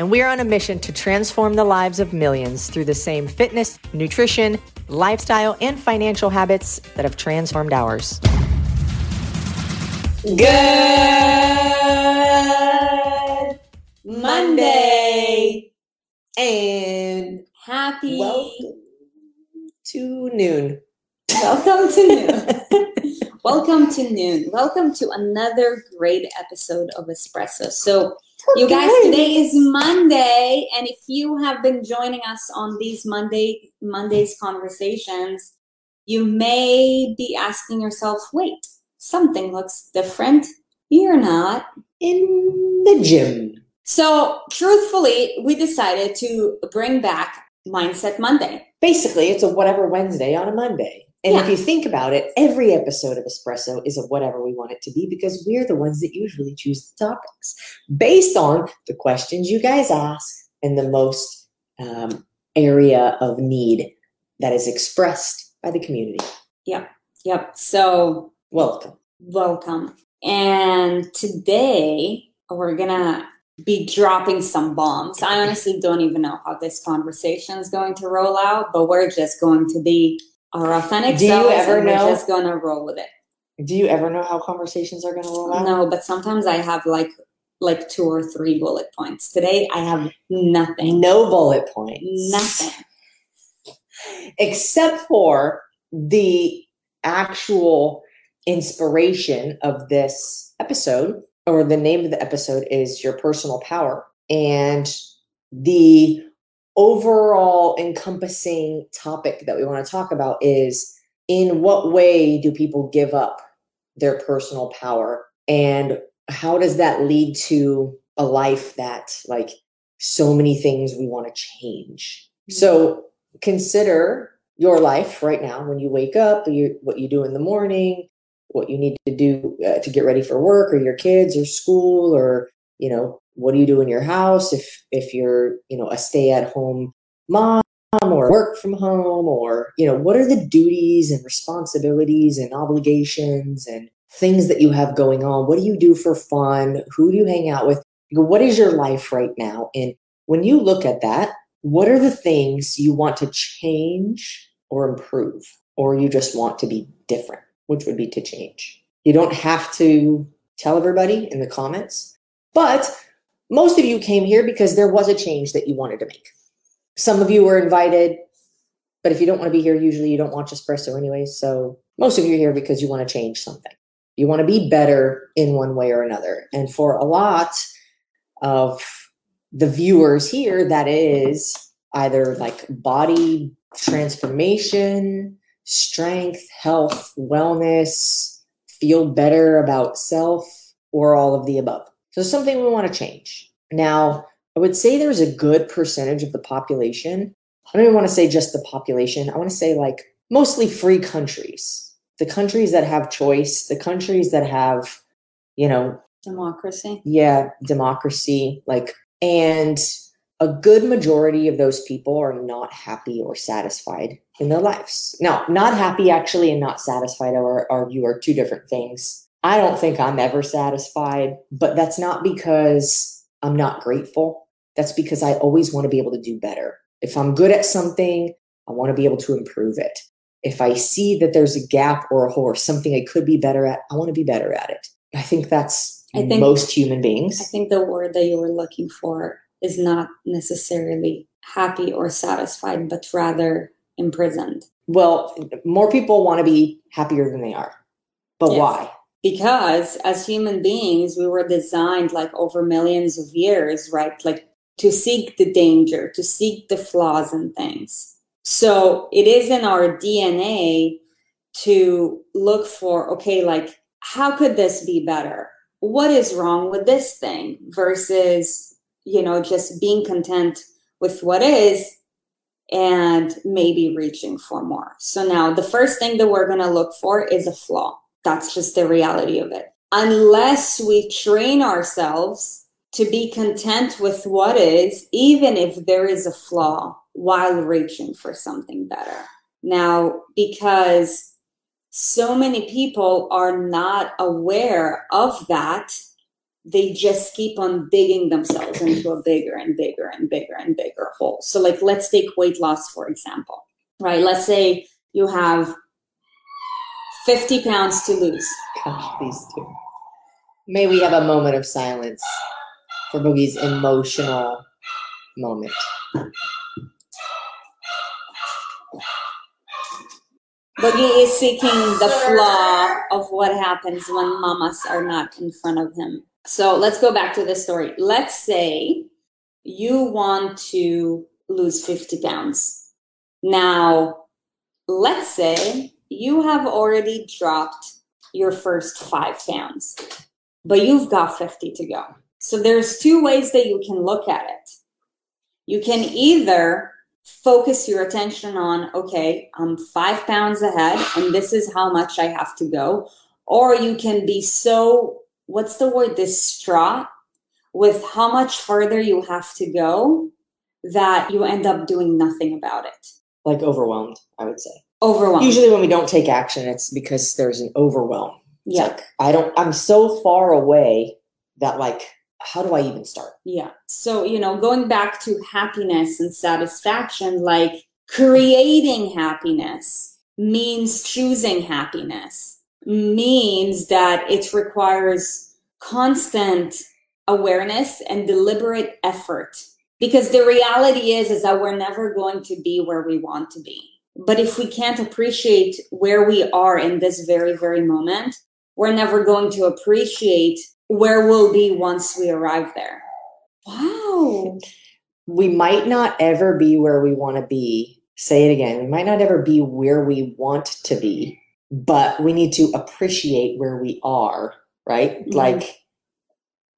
And we are on a mission to transform the lives of millions through the same fitness, nutrition, lifestyle, and financial habits that have transformed ours. Good Monday and happy welcome to noon. Welcome to noon. welcome to noon. Welcome to another great episode of Espresso. So, you guys, today is Monday, and if you have been joining us on these Monday Mondays conversations, you may be asking yourself, "Wait, something looks different. You're not in the gym." So, truthfully, we decided to bring back Mindset Monday. Basically, it's a whatever Wednesday on a Monday. And Yeah. if you think about it, every episode of Espresso is a whatever we want it to be because we're the ones that usually choose the topics based on the questions you guys ask and the most um, area of need that is expressed by the community. Yep. Yep. So, Welcome. welcome. And today we're gonna be dropping some bombs. I honestly don't even know how this conversation is going to roll out, but we're just going to be our authentic Do you selves ever and know- we're just gonna roll with it. Do you ever know how conversations are going to roll out? No, but sometimes I have like like two or three bullet points. Today I have nothing. No bullet points. Nothing. Except for the actual inspiration of this episode, or the name of the episode is Your Personal Power. And the overall encompassing topic that we want to talk about is in what way do people give up their personal power? And how does that lead to a life that, like, so many things we want to change? So consider your life right now when you wake up, you, what you do in the morning, what you need to do uh, to get ready for work or your kids or school or you know what do you do in your house if if you're you know a stay at home mom or work from home or you know what are the duties and responsibilities and obligations and things that you have going on? What do you do for fun? Who do you hang out with? What is your life right now? And when you look at that what are the things you want to change or improve or you just want to be different? Which would be to change? You don't have to tell everybody in the comments but most of you came here because there was a change that you wanted to make. Some of you were invited but if you don't want to be here usually you don't watch espresso anyway. So most of you are here because you want to change something. You want to be better in one way or another. And for a lot of the viewers here that is either like body transformation, strength, health, wellness, feel better about self, or all of the above. So, something we want to change. Now, I would say there's a good percentage of the population. I don't even want to say just the population, I want to say like mostly free countries, the countries that have choice, the countries that have, you know, Democracy. yeah, democracy, like, and a good majority of those people are not happy or satisfied in their lives. Now, not happy actually and not satisfied are, are you are two different things. I don't think I'm ever satisfied, but that's not because I'm not grateful. That's because I always want to be able to do better. If I'm good at something, I want to be able to improve it. If I see that there's a gap or a hole or something I could be better at, I want to be better at it. I think that's I think- most human beings. I think the word that you were looking for is not necessarily happy or satisfied, but rather imprisoned. Well, more people want to be happier than they are. But Yes. why? Because as human beings we were designed like over millions of years right? Like to seek the danger to seek the flaws in things. So it is in our dna to look for okay like how could this be better? What is wrong with this thing versus you know just being content with what is and maybe reaching for more? So now the first thing that we're going to look for is a flaw That's just the reality of it. Unless we train ourselves to be content with what is, even if there is a flaw while reaching for something better. Now, because so many people are not aware of that, they just keep on digging themselves into a bigger and bigger and bigger and bigger hole. So, like, let's take weight loss, for example, right? Let's say you have 50 pounds to lose. Gosh, these two. May we have a moment of silence for Boogie's emotional moment. Boogie is seeking the flaw of what happens when mamas are not in front of him. So let's go back to the story. Let's say you want to lose 50 pounds. Now, let's say you have already dropped your first five pounds, but you've got 50 to go. So there's two ways that you can look at it. You can either focus your attention on, okay, I'm five pounds ahead and this is how much I have to go. Or you can be so, what's the word, distraught with how much further you have to go that you end up doing nothing about it. Like overwhelmed, I would say. Overwhelmed. Usually when we don't take action, it's because there's an overwhelm. It's Yeah. like, I don't, I'm so far away that like, how do I even start? Yeah. So, you know, going back to happiness and satisfaction, like creating happiness means choosing happiness, means that it requires constant awareness and deliberate effort. Because the reality is, is that we're never going to be where we want to be. But if we can't appreciate where we are in this very, very moment, we're never going to appreciate where we'll be once we arrive there. Wow. We might not ever be where we want to be. Say it again. We might not ever be where we want to be, but we need to appreciate where we are, right? Mhm. Like,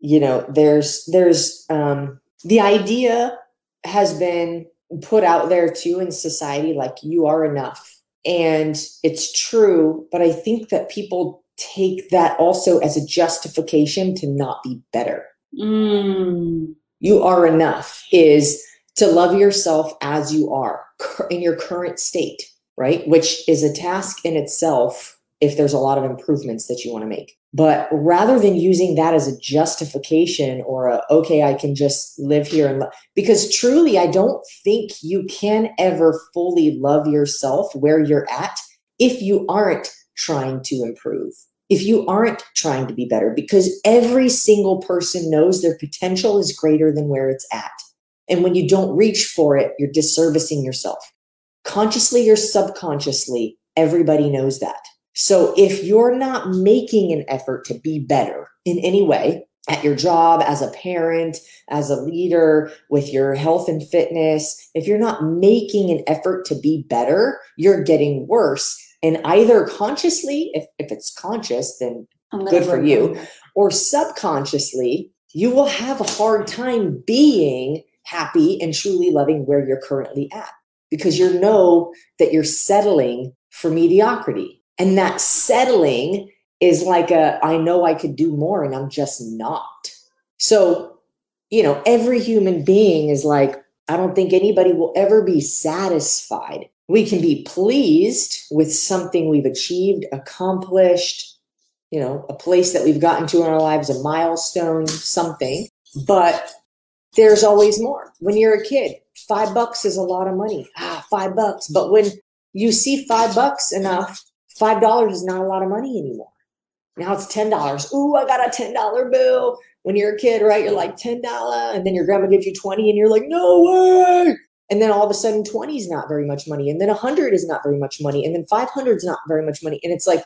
you know, there's, there's, um, the idea has been put out there too in society like you are enough. And it's true, but I think that people take that also as a justification to not be better. Mm. You are enough is to love yourself as you are in your current state, right? Which is a task in itself if there's a lot of improvements that you want to make. But rather than using that as a justification or a, okay, I can just live here and, lo-, because truly, I don't think you can ever fully love yourself where you're at if you aren't trying to improve, if you aren't trying to be better, because every single person knows their potential is greater than where it's at. And when you don't reach for it, you're disservicing yourself. Consciously or subconsciously, everybody knows that. So if you're not making an effort to be better in any way, at your job, as a parent, as a leader, with your health and fitness, if you're not making an effort to be better, you're getting worse. And either consciously, if, if it's conscious, then Good for you. on or subconsciously, you will have a hard time being happy and truly loving where you're currently at because you know that you're settling for mediocrity. And that settling is like a, I know I could do more and I'm just not. So, you know, every human being is like, I don't think anybody will ever be satisfied. We can be pleased with something we've achieved, accomplished, you know, a place that we've gotten to in our lives, a milestone, something. But there's always more. When you're a kid, five bucks is a lot of money. Ah, five bucks. But when you see five bucks enough, five dollars is not a lot of money anymore. Now it's ten dollars. Ooh, I got a ten dollar bill. When you're a kid, right? You're like ten dollar, and then your grandma gives you twenty, and you're like, no way. And then all of a sudden, twenty is not very much money, and then a hundred is not very much money, and then five hundred is not very much money, and it's like,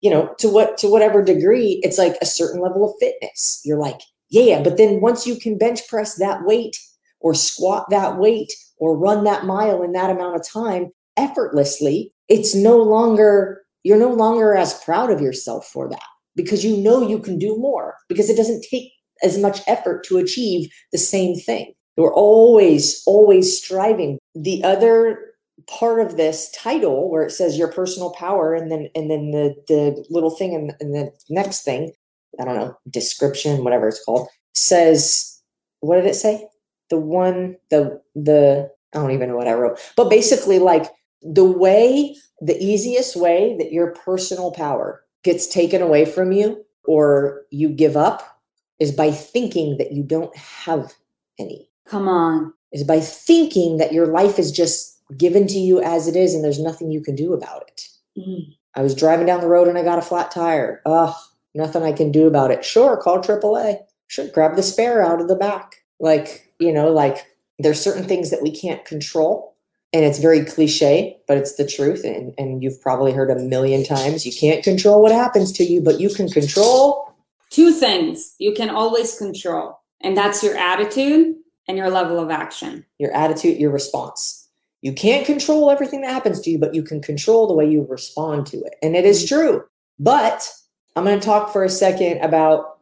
you know, to what to whatever degree, it's like a certain level of fitness. You're like, yeah, but then once you can bench press that weight, or squat that weight, or run that mile in that amount of time effortlessly, it's no longer you're no longer as proud of yourself for that because you know you can do more because it doesn't take as much effort to achieve the same thing. We're always, always striving. The other part of this title where it says your personal power and then and then the the little thing and, in the next thing i don't know description whatever it's called says what did it say the one the the i don't even know what i wrote but basically like the way the easiest way that your personal power gets taken away from you or you give up is by thinking that you don't have any come on is by thinking that your life is just given to you as it is and there's nothing you can do about it. Mm. I was driving down the road and I got a flat tire. Ugh, nothing I can do about it. Sure, call AAA. Sure, grab the spare out of the back. Like, you know, like there's certain things that we can't control. And it's very cliche, but it's the truth. And, and you've probably heard a million times you can't control what happens to you, but you can control two things you can always control. And that's your attitude and your level of action. Your attitude, your response you can't control everything that happens to you, but you can control the way you respond to it. And it is true. But I'm going to talk for a second about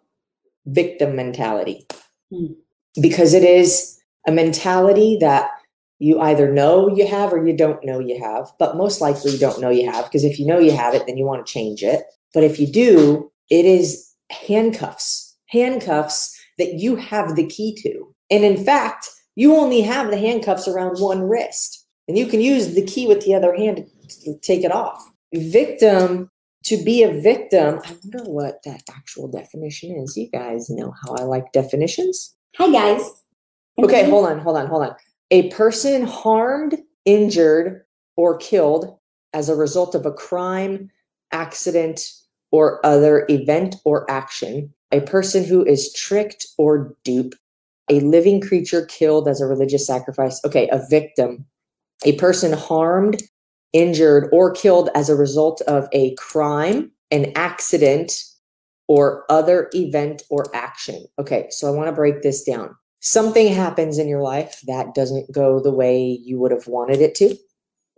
victim mentality mm. because it is a mentality that you either know you have or you don't know you have, but most likely you don't know you have because if you know you have it, then you want to change it. But if you do, it is handcuffs, handcuffs that you have the key to. And in fact, you only have the handcuffs around one wrist and you can use the key with the other hand to take it off. Victim, to be a victim, I wonder what that actual definition is. You guys know how I like definitions. Hi, guys. Okay, hold on, hold on, hold on. A person harmed, injured, or killed as a result of a crime, accident, or other event or action. A person who is tricked or duped. A living creature killed as a religious sacrifice. Okay, a victim a person harmed, injured, or killed as a result of a crime, an accident, or other event or action. Okay, so I want to break this down. Something happens in your life that doesn't go the way you would have wanted it to.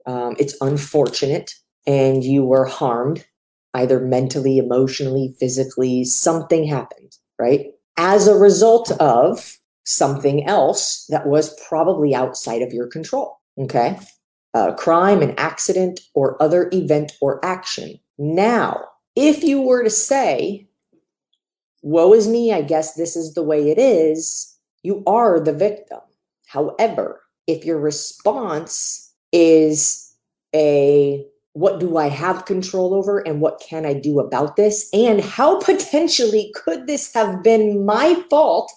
Um, it's unfortunate, and you were harmed either mentally, emotionally, physically. Something happened, right? As a result of something else that was probably outside of your control. Okay. A crime, an accident, or other event or action. Now, if you were to say, woe is me, I guess this is the way it is, you are the victim. However, if your response is a what do I have control over and what can I do about this? And how potentially could this have been my fault?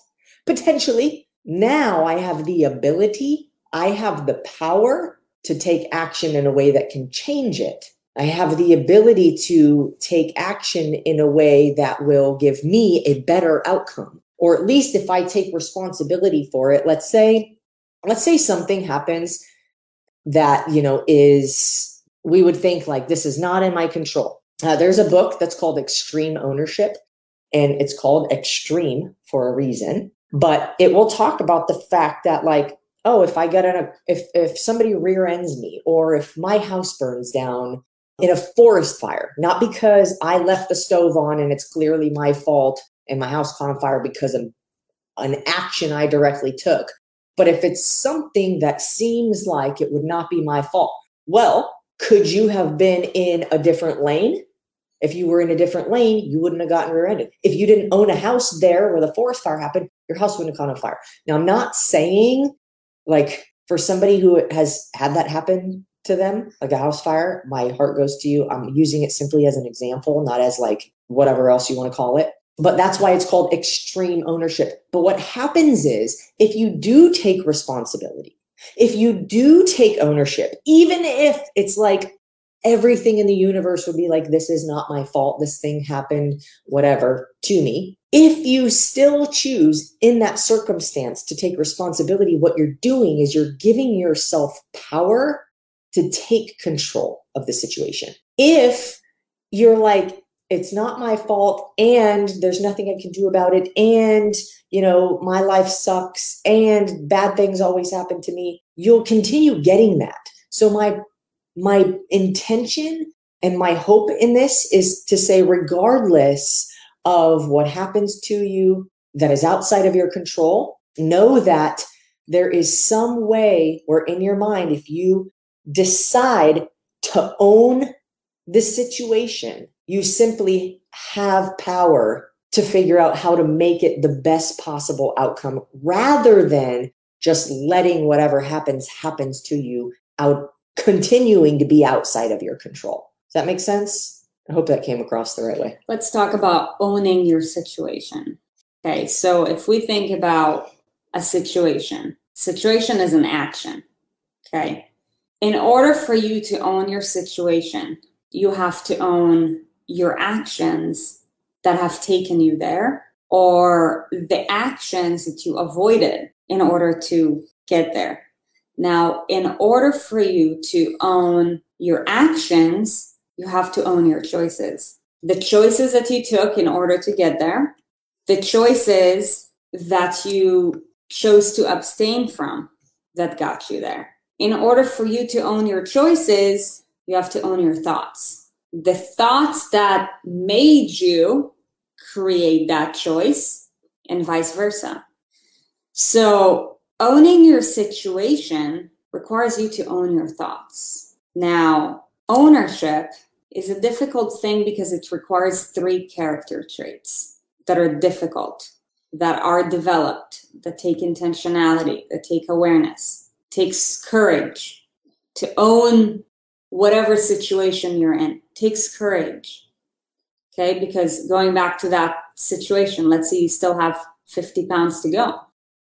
Potentially, now I have the ability I have the power to take action in a way that can change it. I have the ability to take action in a way that will give me a better outcome. Or at least if I take responsibility for it, let's say, let's say something happens that, you know, is, we would think like this is not in my control. Uh, there's a book that's called Extreme Ownership, and it's called Extreme for a reason. But it will talk about the fact that, like, oh, if I get in a, if, if somebody rear ends me or if my house burns down in a forest fire, not because I left the stove on and it's clearly my fault and my house caught on fire because of an action I directly took, but if it's something that seems like it would not be my fault, well, could you have been in a different lane? If you were in a different lane, you wouldn't have gotten rear ended. If you didn't own a house there where the forest fire happened, your house wouldn't have caught on fire. Now, I'm not saying like for somebody who has had that happen to them, like a house fire, my heart goes to you. I'm using it simply as an example, not as like whatever else you want to call it. But that's why it's called extreme ownership. But what happens is if you do take responsibility, if you do take ownership, even if it's like everything in the universe would be like, this is not my fault, this thing happened, whatever, to me, if you still choose in that circumstance to take responsibility, what you're doing is you're giving yourself power to take control of the situation. If you're like, it's not my fault and there's nothing I can do about it and you know my life sucks and bad things always happen to me. You'll continue getting that. So my my intention and my hope in this is to say regardless of what happens to you that is outside of your control, know that there is some way where in your mind, if you decide to own the situation, you simply have power to figure out how to make it the best possible outcome rather than just letting whatever happens happens to you out continuing to be outside of your control. Does that make sense? I hope that came across the right way. Let's talk about owning your situation. Okay, so if we think about a situation, situation is an action. Okay. In order for you to own your situation, you have to own your actions that have taken you there or the actions that you avoided in order to get there. Now, in order for you to own your actions, you have to own your choices. The choices that you took in order to get there, the choices that you chose to abstain from that got you there. In order for you to own your choices, you have to own your thoughts. The thoughts that made you create that choice, and vice versa. So, owning your situation requires you to own your thoughts. Now, ownership is a difficult thing because it requires three character traits that are difficult, that are developed, that take intentionality, that take awareness, takes courage to own whatever situation you're in. takes courage. Okay, because going back to that situation, let's say you still have 50 pounds to go.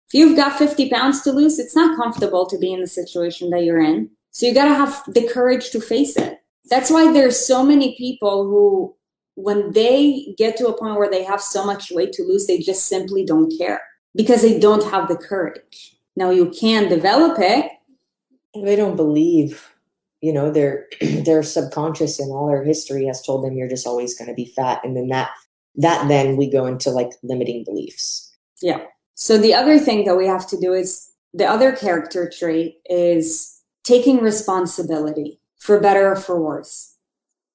If you've got 50 pounds to lose, it's not comfortable to be in the situation that you're in. So you got to have the courage to face it. That's why there's so many people who, when they get to a point where they have so much weight to lose, they just simply don't care because they don't have the courage. Now you can develop it. They don't believe, you know, their their subconscious and all their history has told them you're just always going to be fat, and then that that then we go into like limiting beliefs. Yeah. So the other thing that we have to do is the other character trait is taking responsibility for better or for worse.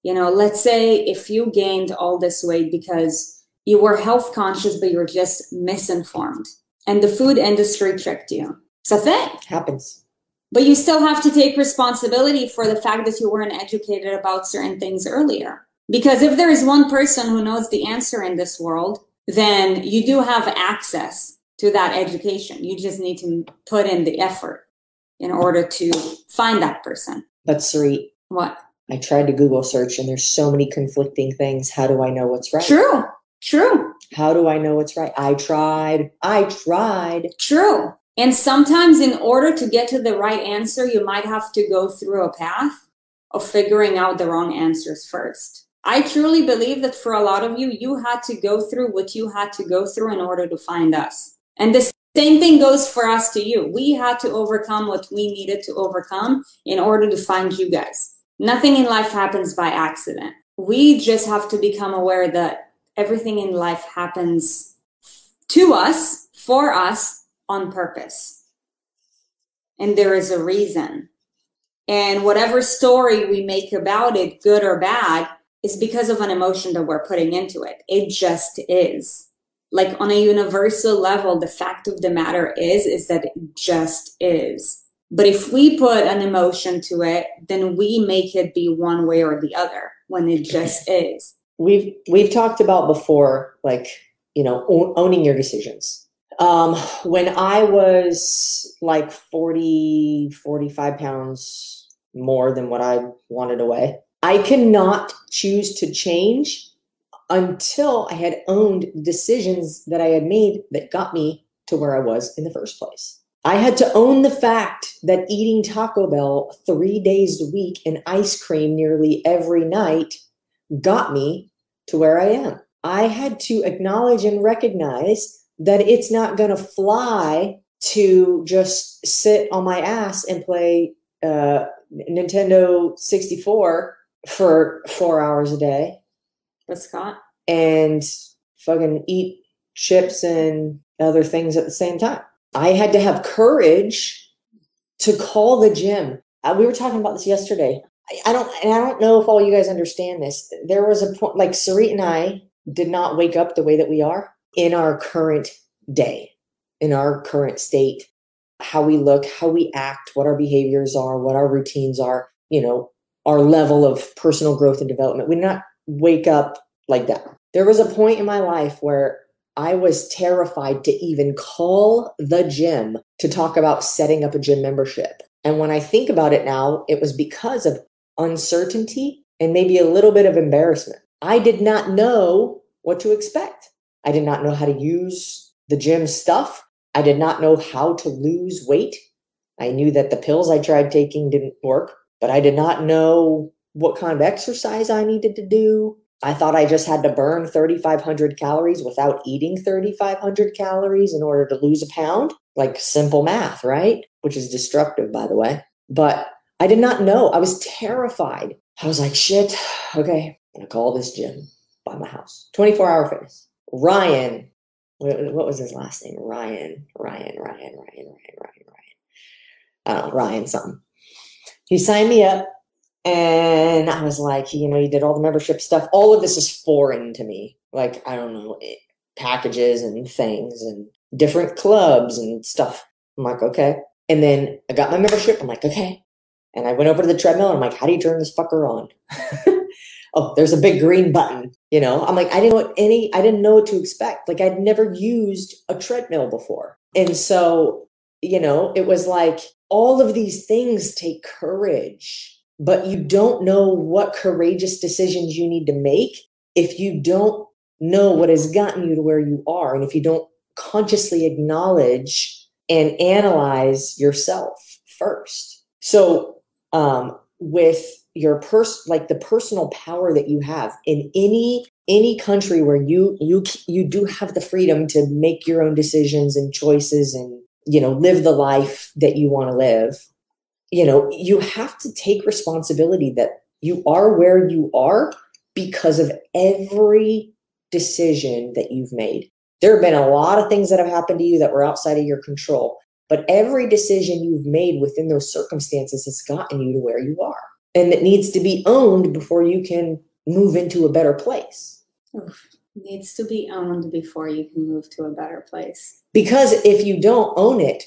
You know, let's say if you gained all this weight because you were health conscious, but you were just misinformed and the food industry tricked you. A thing. Happens. But you still have to take responsibility for the fact that you weren't educated about certain things earlier. Because if there is one person who knows the answer in this world, then you do have access to that education. You just need to put in the effort in order to find that person. But Sarit, What? I tried to Google search and there's so many conflicting things. How do I know what's right? True. True. How do I know what's right? I tried. I tried. True. And sometimes, in order to get to the right answer, you might have to go through a path of figuring out the wrong answers first. I truly believe that for a lot of you, you had to go through what you had to go through in order to find us. And the same thing goes for us to you. We had to overcome what we needed to overcome in order to find you guys. Nothing in life happens by accident. We just have to become aware that everything in life happens to us, for us, on purpose. And there is a reason. And whatever story we make about it, good or bad, is because of an emotion that we're putting into it. It just is. Like on a universal level, the fact of the matter is, is that it just is. But if we put an emotion to it, then we make it be one way or the other when it just is. We've we've talked about before, like you know, own, owning your decisions. Um, when I was like 40, 45 pounds more than what I wanted to weigh, I cannot choose to change until I had owned decisions that I had made that got me to where I was in the first place. I had to own the fact that eating Taco Bell three days a week and ice cream nearly every night got me to where I am. I had to acknowledge and recognize that it's not going to fly to just sit on my ass and play uh, Nintendo 64 for four hours a day But Scott, and fucking eat chips and other things at the same time. I had to have courage to call the gym. Uh, we were talking about this yesterday. I, I don't, and I don't know if all you guys understand this. There was a point, like Sarit and I did not wake up the way that we are in our current day, in our current state. how we look, how we act, what our behaviors are, what our routines are, you know, our level of personal growth and development. We not wake up like that. There was a point in my life where I was terrified to even call the gym to talk about setting up a gym membership. And when I think about it now, it was because of uncertainty and maybe a little bit of embarrassment. I did not know what to expect. I did not know how to use the gym stuff. I did not know how to lose weight. I knew that the pills I tried taking didn't work, but I did not know what kind of exercise I needed to do. I thought I just had to burn 3,500 calories without eating 3,500 calories in order to lose a pound. Like simple math, right? Which is destructive, by the way. But I did not know. I was terrified. I was like, shit, okay, I'm to call this gym by my house. 24 hour fitness. Ryan, what was his last name? Ryan, Ryan, Ryan, Ryan, Ryan, Ryan, Ryan. I know, Ryan something. He signed me up and I was like, you know, you did all the membership stuff. All of this is foreign to me. Like, I don't know, it, packages and things and different clubs and stuff. I'm like, okay. And then I got my membership. I'm like, okay. And I went over to the treadmill. I'm like, how do you turn this fucker on? oh, there's a big green button. You know, I'm like, I didn't know any, I didn't know what to expect. Like, I'd never used a treadmill before. And so, you know, it was like all of these things take courage but you don't know what courageous decisions you need to make if you don't know what has gotten you to where you are and if you don't consciously acknowledge and analyze yourself first so um, with your pers like the personal power that you have in any any country where you you you do have the freedom to make your own decisions and choices and you know live the life that you want to live you know, you have to take responsibility that you are where you are because of every decision that you've made. There have been a lot of things that have happened to you that were outside of your control, but every decision you've made within those circumstances has gotten you to where you are. And it needs to be owned before you can move into a better place. Oof. Needs to be owned before you can move to a better place. Because if you don't own it,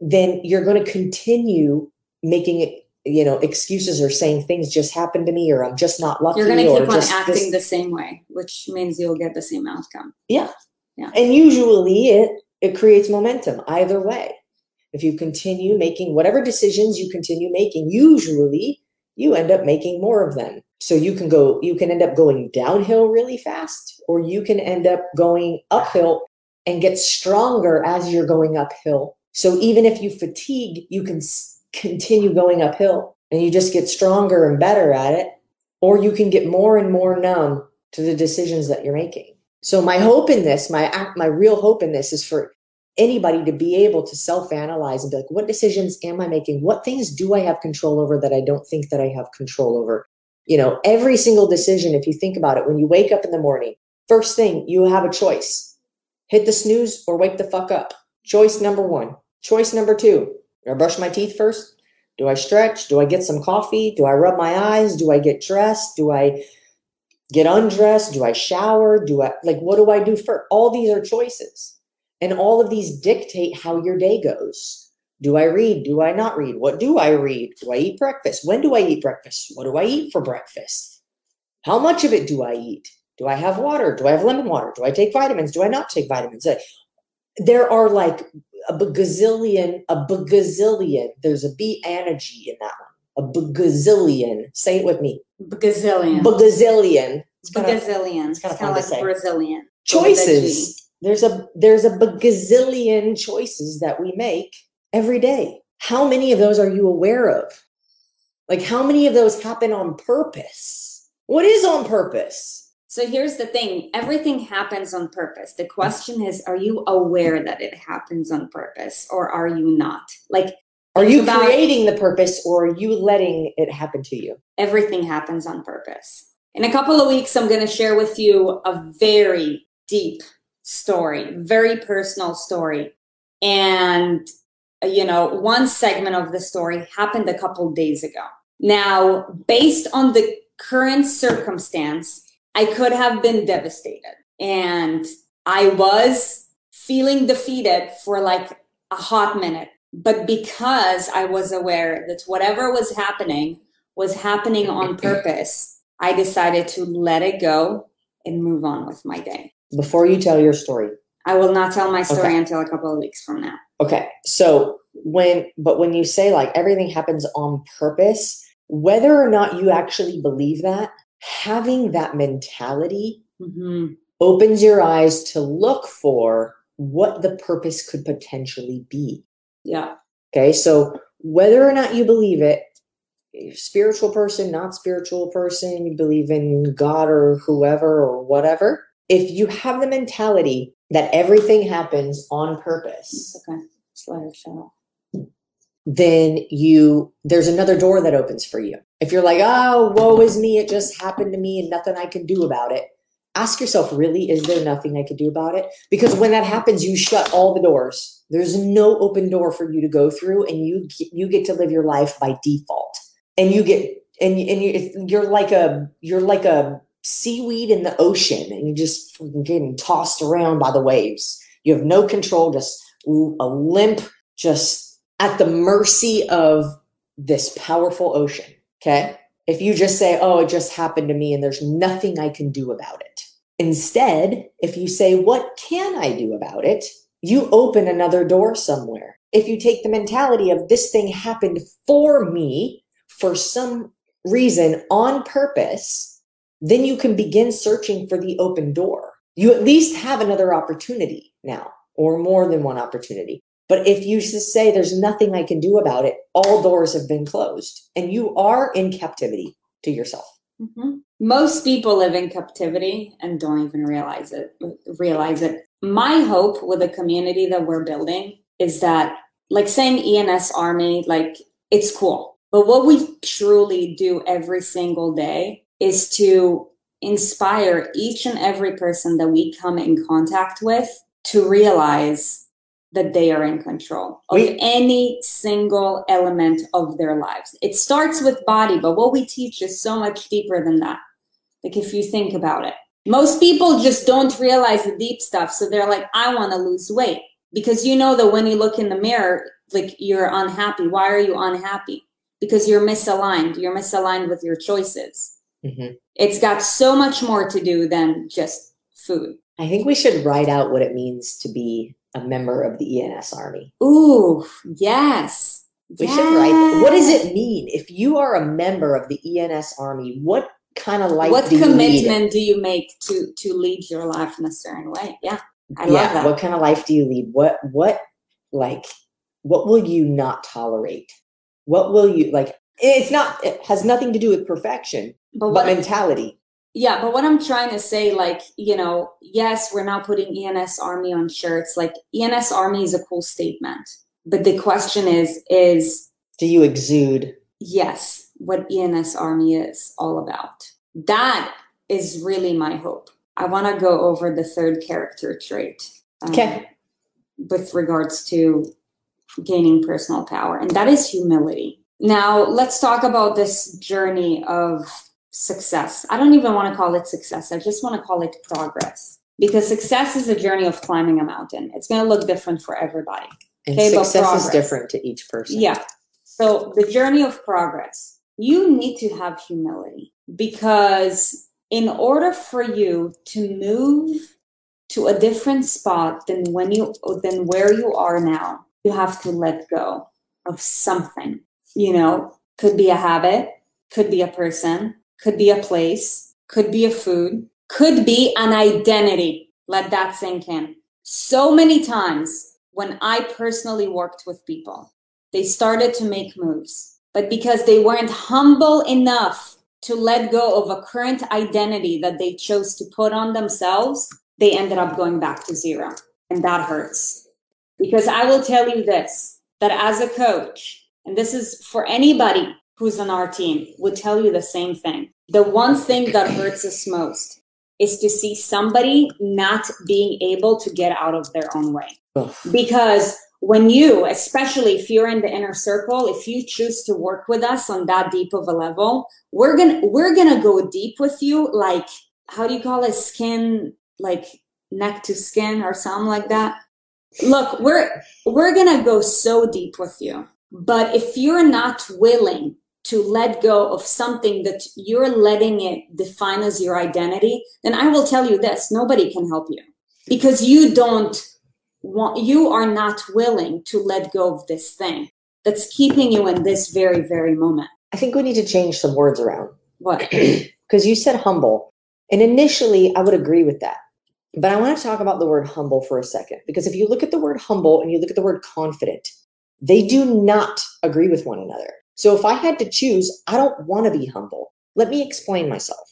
then you're going to continue making it you know excuses or saying things just happened to me or i'm just not lucky you're going to keep on acting this. the same way which means you'll get the same outcome yeah yeah and usually it it creates momentum either way if you continue making whatever decisions you continue making usually you end up making more of them so you can go you can end up going downhill really fast or you can end up going uphill and get stronger as you're going uphill so even if you fatigue you can continue going uphill and you just get stronger and better at it, or you can get more and more numb to the decisions that you're making. So my hope in this, my my real hope in this is for anybody to be able to self-analyze and be like, what decisions am I making? What things do I have control over that I don't think that I have control over? You know, every single decision, if you think about it, when you wake up in the morning, first thing you have a choice. Hit the snooze or wake the fuck up. Choice number one. Choice number two, do I brush my teeth first? Do I stretch? Do I get some coffee? Do I rub my eyes? Do I get dressed? Do I get undressed? Do I shower? Do I like what do I do first? All these are choices. And all of these dictate how your day goes. Do I read? Do I not read? What do I read? Do I eat breakfast? When do I eat breakfast? What do I eat for breakfast? How much of it do I eat? Do I have water? Do I have lemon water? Do I take vitamins? Do I not take vitamins? There are like a gazillion, a gazillion. There's a B energy in that one. A gazillion. Say it with me. Gazillion. Gazillion. It's kind of, Gazillion. It's kind of like say. Brazilian. Choices. There's a there's a gazillion choices that we make every day. How many of those are you aware of? Like how many of those happen on purpose? What is on purpose? So here's the thing everything happens on purpose. The question is are you aware that it happens on purpose or are you not? Like, are you creating the purpose or are you letting it happen to you? Everything happens on purpose. In a couple of weeks, I'm going to share with you a very deep story, very personal story. And, you know, one segment of the story happened a couple days ago. Now, based on the current circumstance, I could have been devastated. And I was feeling defeated for like a hot minute. But because I was aware that whatever was happening was happening on purpose, I decided to let it go and move on with my day. Before you tell your story, I will not tell my story Okay. until a couple of weeks from now. Okay. So when but when you say like everything happens on purpose, whether or not you actually believe that, having that mentality Mhm. opens your eyes to look for what the purpose could potentially be. Yeah. Okay? So whether or not you believe it, spiritual person, not spiritual person, you believe in God or whoever or whatever, if you have the mentality that everything happens on purpose, okay. Her shut then you there's another door that opens for you. If you're like, oh, woe is me, it just happened to me and nothing I can do about it. Ask yourself, really, is there nothing I could do about it? Because when that happens, you shut all the doors. There's no open door for you to go through, and you you get to live your life by default. And you get and and you, you're like a you're like a seaweed in the ocean, and you're just getting tossed around by the waves. You have no control, just a limp, just at the mercy of this powerful ocean. Okay. If you just say, oh, it just happened to me and there's nothing I can do about it. Instead, if you say, what can I do about it? You open another door somewhere. If you take the mentality of this thing happened for me for some reason on purpose, then you can begin searching for the open door. You at least have another opportunity now, or more than one opportunity. But if you just say there's nothing I can do about it, all doors have been closed and you are in captivity to yourself. Mhm. Most people live in captivity and don't even realize it. Realize it. My hope with the community that we're building is that, like saying ENS Army, like it's cool, but what we truly do every single day is to inspire each and every person that we come in contact with to realize that they are in control of We- any single element of their lives. It starts with body, but what we teach is so much deeper than that. Like if you think about it, most people just don't realize the deep stuff. So they're like, I want to lose weight because you know that when you look in the mirror, like you're unhappy. Why are you unhappy? Because you're misaligned. You're misaligned with your choices. Mhm. It's got so much more to do than just food. I think we should write out what it means to be a member of the ENS Army. Ooh, yes. We should write. What does it mean if you are a member of the ENS Army? What kind of life what do you commitment do you make to to lead your life in a certain way? Yeah, I yeah, love that. what kind of life do you lead? What what like what will you not tolerate? What will you like? It's not. It has nothing to do with perfection, but but mentality. Yeah, but what I'm trying to say, like, you know, yes, we're not putting ENS Army on shirts. Like, ENS Army is a cool statement. But the question is, is Do you exude? yes, what ENS Army is all about. That is really my hope. I want to go over the third character trait. um, Okay. With regards to gaining personal power, and that is humility. Now, let's talk about this journey of success. I don't even want to call it success. I just want to call it progress. Because success is a journey of climbing a mountain. It's going to look different for everybody. And Okay, but success is different to each person. Yeah. So the journey of progress, you need to have humility because in order for you to move to a different spot than when you than where you are now, you have to let go of something. You know, could be a habit, could be a person, could be a place, could be a food, could be an identity. Let that sink in. So many times when I personally worked with people, they started to make moves, but because they weren't humble enough to let go of a current identity that they chose to put on themselves, they ended up going back to zero. And that hurts. Because I will tell you this that as a coach, and this is for anybody who's on our team, would tell you the same thing. The one thing that hurts us most is to see somebody not being able to get out of their own way Ugh. because when you especially if you're in the inner circle if you choose to work with us on that deep of a level we're gonna we're gonna go deep with you like how do you call it skin like neck to skin or something like that Look, we're we're gonna go so deep with you, but if you're not willing to let go of something that you're letting it define as your identity, then I will tell you this: nobody can help you because you don't want, you are not willing to let go of this thing that's keeping you in this very, very moment. I think we need to change some words around What? because you said humble. And initially, I would agree with that. But I want to talk about the word humble for a second because if you look at the word humble and you look at the word confident, they do not agree with one another. So if I had to choose, I don't want to be humble. Let me explain myself.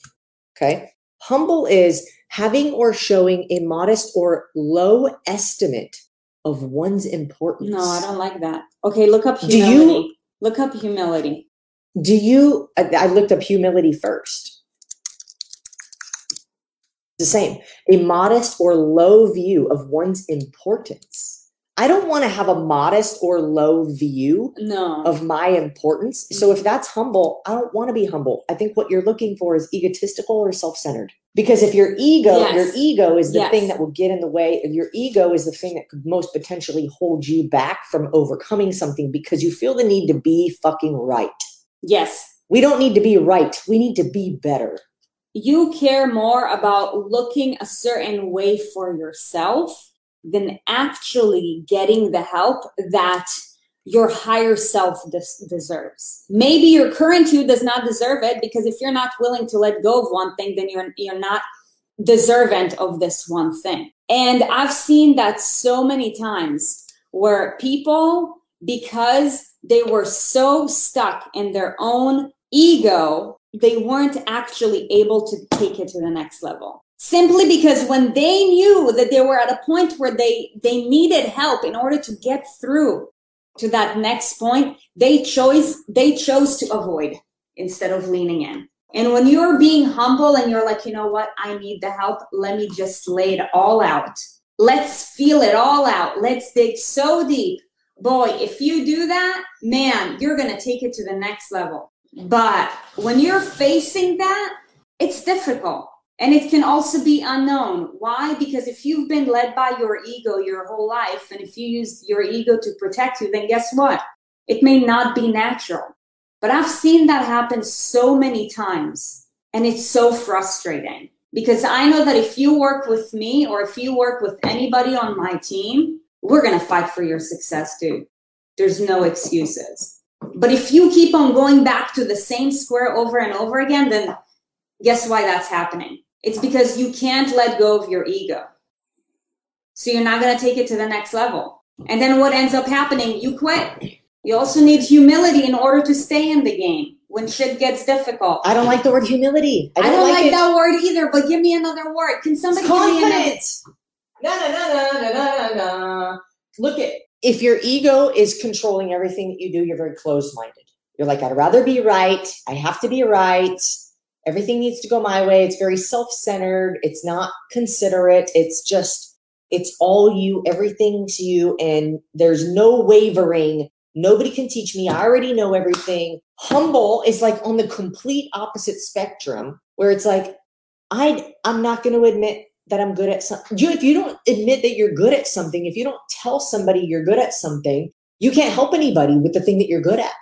Okay. Humble is having or showing a modest or low estimate of one's importance. No, I don't like that. Okay, look up humility. Do you- Look up humility. Do you? I, I looked up humility first. The same, a modest or low view of one's importance. I don't want to have a modest or low view No. of my importance. So if that's humble, I don't want to be humble. I think what you're looking for is egotistical or self-centered. Because if your ego, Yes. your ego is the Yes. thing that will get in the way, and your ego is the thing that could most potentially hold you back from overcoming something because you feel the need to be fucking right. yes. We don't need to be right. We need to be better. You care more about looking a certain way for yourself than actually getting the help that your higher self des- deserves. Maybe your current you does not deserve it because if you're not willing to let go of one thing, then you're you're not deserving of this one thing. And I've seen that so many times where people, because they were so stuck in their own ego, they weren't actually able to take it to the next level. Simply because when they knew that they were at a point where they, they needed help in order to get through to that next point, they chose, they chose to avoid instead of leaning in. And when you're being humble and you're like, you know what, I need the help, let me just lay it all out. Let's feel it all out. Let's dig so deep. Boy, if you do that, man, you're to take it to the next level. But when you're facing that, it's difficult. And it can also be unknown. Why? Because if you've been led by your ego your whole life, and if you use your ego to protect you, then guess what? It may not be natural. But I've seen that happen so many times. And it's so frustrating because I know that if you work with me or if you work with anybody on my team, we're going to fight for your success too. There's no excuses. But if you keep on going back to the same square over and over again, then guess why that's happening? It's because you can't let go of your ego. So you're not going to take it to the next level. And then what ends up happening? You quit. You also need humility in order to stay in the game when shit gets difficult. I don't like the word humility. I don't, like, it. that word either, but give me another word. Can somebody give me another? confidence. Na na na na na na na. Look at if your ego is controlling everything that you do, you're very closed-minded. You're like, I'd rather be right. I have to be right. Everything needs to go my way. It's very self-centered. It's not considerate. It's just, it's all you. Everything's you, and there's no wavering. Nobody can teach me. I already know everything. Humble is like on the complete opposite spectrum, where it's like, I I'm not going to admit that I'm good at something. You, if you don't admit that you're good at something, if you don't tell somebody you're good at something, you can't help anybody with the thing that you're good at.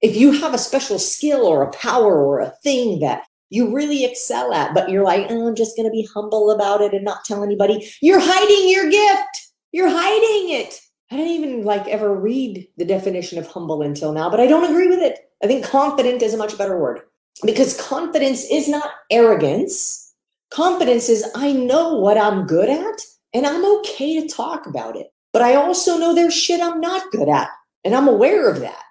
If you have a special skill or a power or a thing that you really excel at, but you're like, oh, I'm just going to be humble about it and not tell anybody, you're hiding your gift. You're hiding it. I didn't even like ever read the definition of humble until now, but I don't agree with it. I think confident is a much better word because confidence is not arrogance. Confidence is I know what I'm good at and I'm okay to talk about it. But I also know there's shit I'm not good at and I'm aware of that.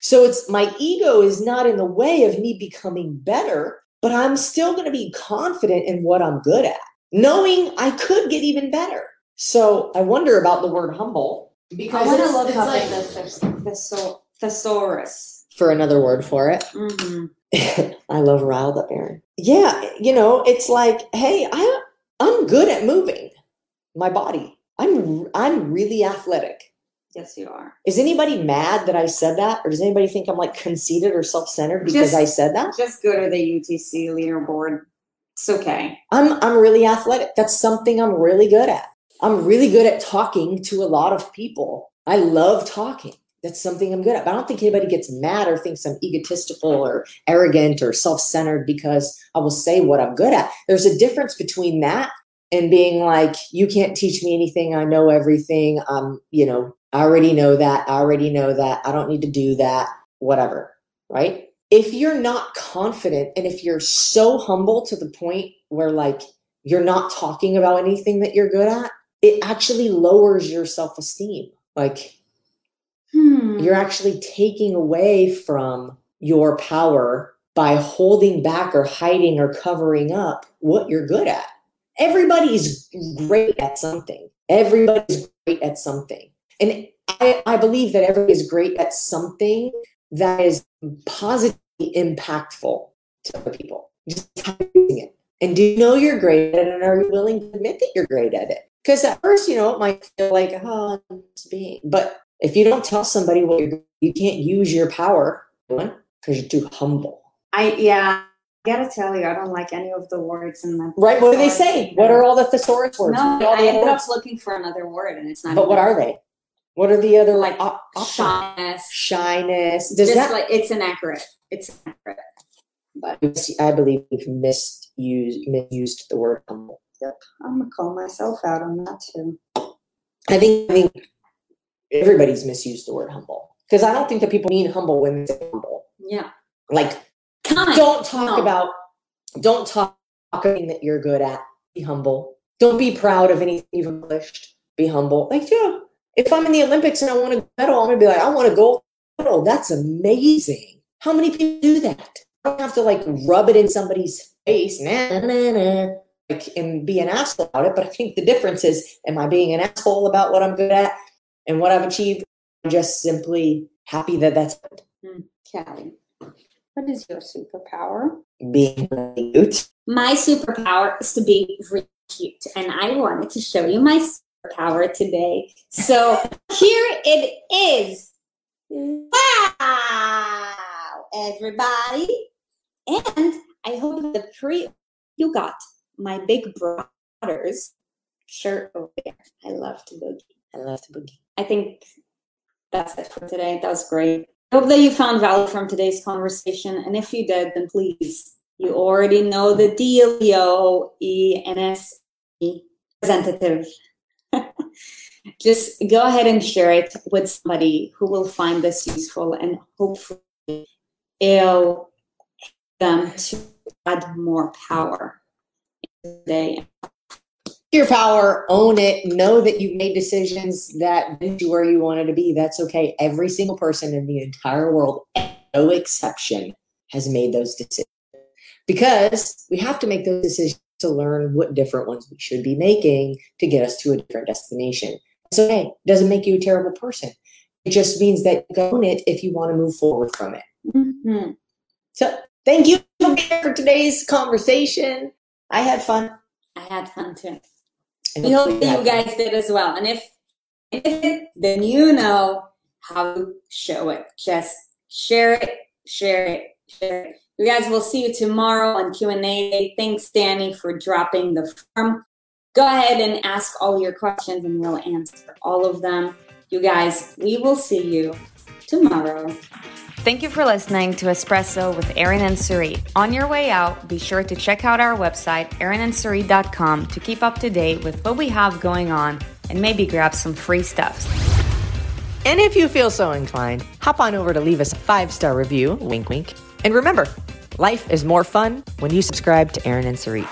So it's my ego is not in the way of me becoming better, but I'm still going to be confident in what I'm good at, knowing I could get even better. So I wonder about the word humble because I want to look up like- the thes- thesaurus. for another word for it. hmm I love riled up Erin. Yeah, you know, it's like, hey, I I'm good at moving my body. I'm I'm really athletic. Yes, you are. Is anybody mad that I said that, or does anybody think I'm like conceited or self-centered because Just- I said that? Just go to the UTC leaderboard. It's okay. I'm I'm really athletic. That's something I'm really good at. I'm really good at talking to a lot of people. I love talking. That's something I'm good at. But I don't think anybody gets mad or thinks I'm egotistical or arrogant or self centered because I will say what I'm good at. There's a difference between that and being like, you can't teach me anything. I know everything. I'm, you know, I already know that. I already know that. I don't need to do that. Whatever. Right. If you're not confident and if you're so humble to the point where like you're not talking about anything that you're good at, it actually lowers your self esteem. Like hmm. you're actually taking away from your power by holding back or hiding or covering up what you're good at. Everybody's great at something. Everybody's great at something. And I, I believe that everybody is great at something that is positively impactful to other people. Just using it. And do you know you're great at it and are you willing to admit that you're great at it? Because at first, you know, it might feel like, oh, I'm just being. But if you don't tell somebody what you're you can't use your power because you're too humble. I yeah, I gotta tell you, I don't like any of the words in that. Right? What do they say? What are all the thesaurus words? No, I ended up looking for another word, and it's not. But what are they? What are the other like uh, shyness? Shyness. Does Just that like it's inaccurate? It's inaccurate. But I believe we've misused misused the word humble. Yep, I'm gonna call myself out on that too. I think I think everybody's misused the word humble because I don't think that people mean humble when they say humble. Yeah, like kind. don't talk no. about don't talk anything that you're good at. Be humble. Don't be proud of anything you've accomplished. Be humble. Like yeah, if I'm in the Olympics and I want a medal, I'm gonna be like, I want a gold medal. That's amazing. How many people do that? I don't have to like rub it in somebody's face. Nah, nah, nah like and be an asshole about it. But I think the difference is, am I being an asshole about what I'm good at and what I've achieved? I'm just simply happy that that's good. Mm, Callie, what is your superpower? Being cute. My superpower is to be really cute, and I wanted to show you my superpower today. So here it is. Wow, everybody! And I hope the pre you got my big brothers shirt over there. I love to boogie. I love to boogie. I think that's it for today. That was great. I hope that you found value from today's conversation. And if you did, then please, you already know the deal, yo, ENS representative. Just go ahead and share it with somebody who will find this useful and hopefully it'll them to add more power day. Your power, own it, know that you've made decisions that bring you where you wanted to be. That's okay. Every single person in the entire world, no exception, has made those decisions. Because we have to make those decisions to learn what different ones we should be making to get us to a different destination. So, hey, it doesn't make you a terrible person. It just means that you own it if you want to move forward from it. Mm-hmm. So, thank you for today's conversation. I had fun. I had fun too. We hope that you guys did as well. And if, if then you know how to show it. Just share it, share it, share it. You guys will see you tomorrow on Q&A. Thanks, Danny, for dropping the form. Go ahead and ask all your questions and we'll answer all of them. You guys, we will see you tomorrow. Thank you for listening to Espresso with Erin and Sarit. On your way out, be sure to check out our website, erinandsarit.com, to keep up to date with what we have going on and maybe grab some free stuff. And if you feel so inclined, hop on over to leave us a five star review, wink wink. And remember, life is more fun when you subscribe to Erin and Sarit.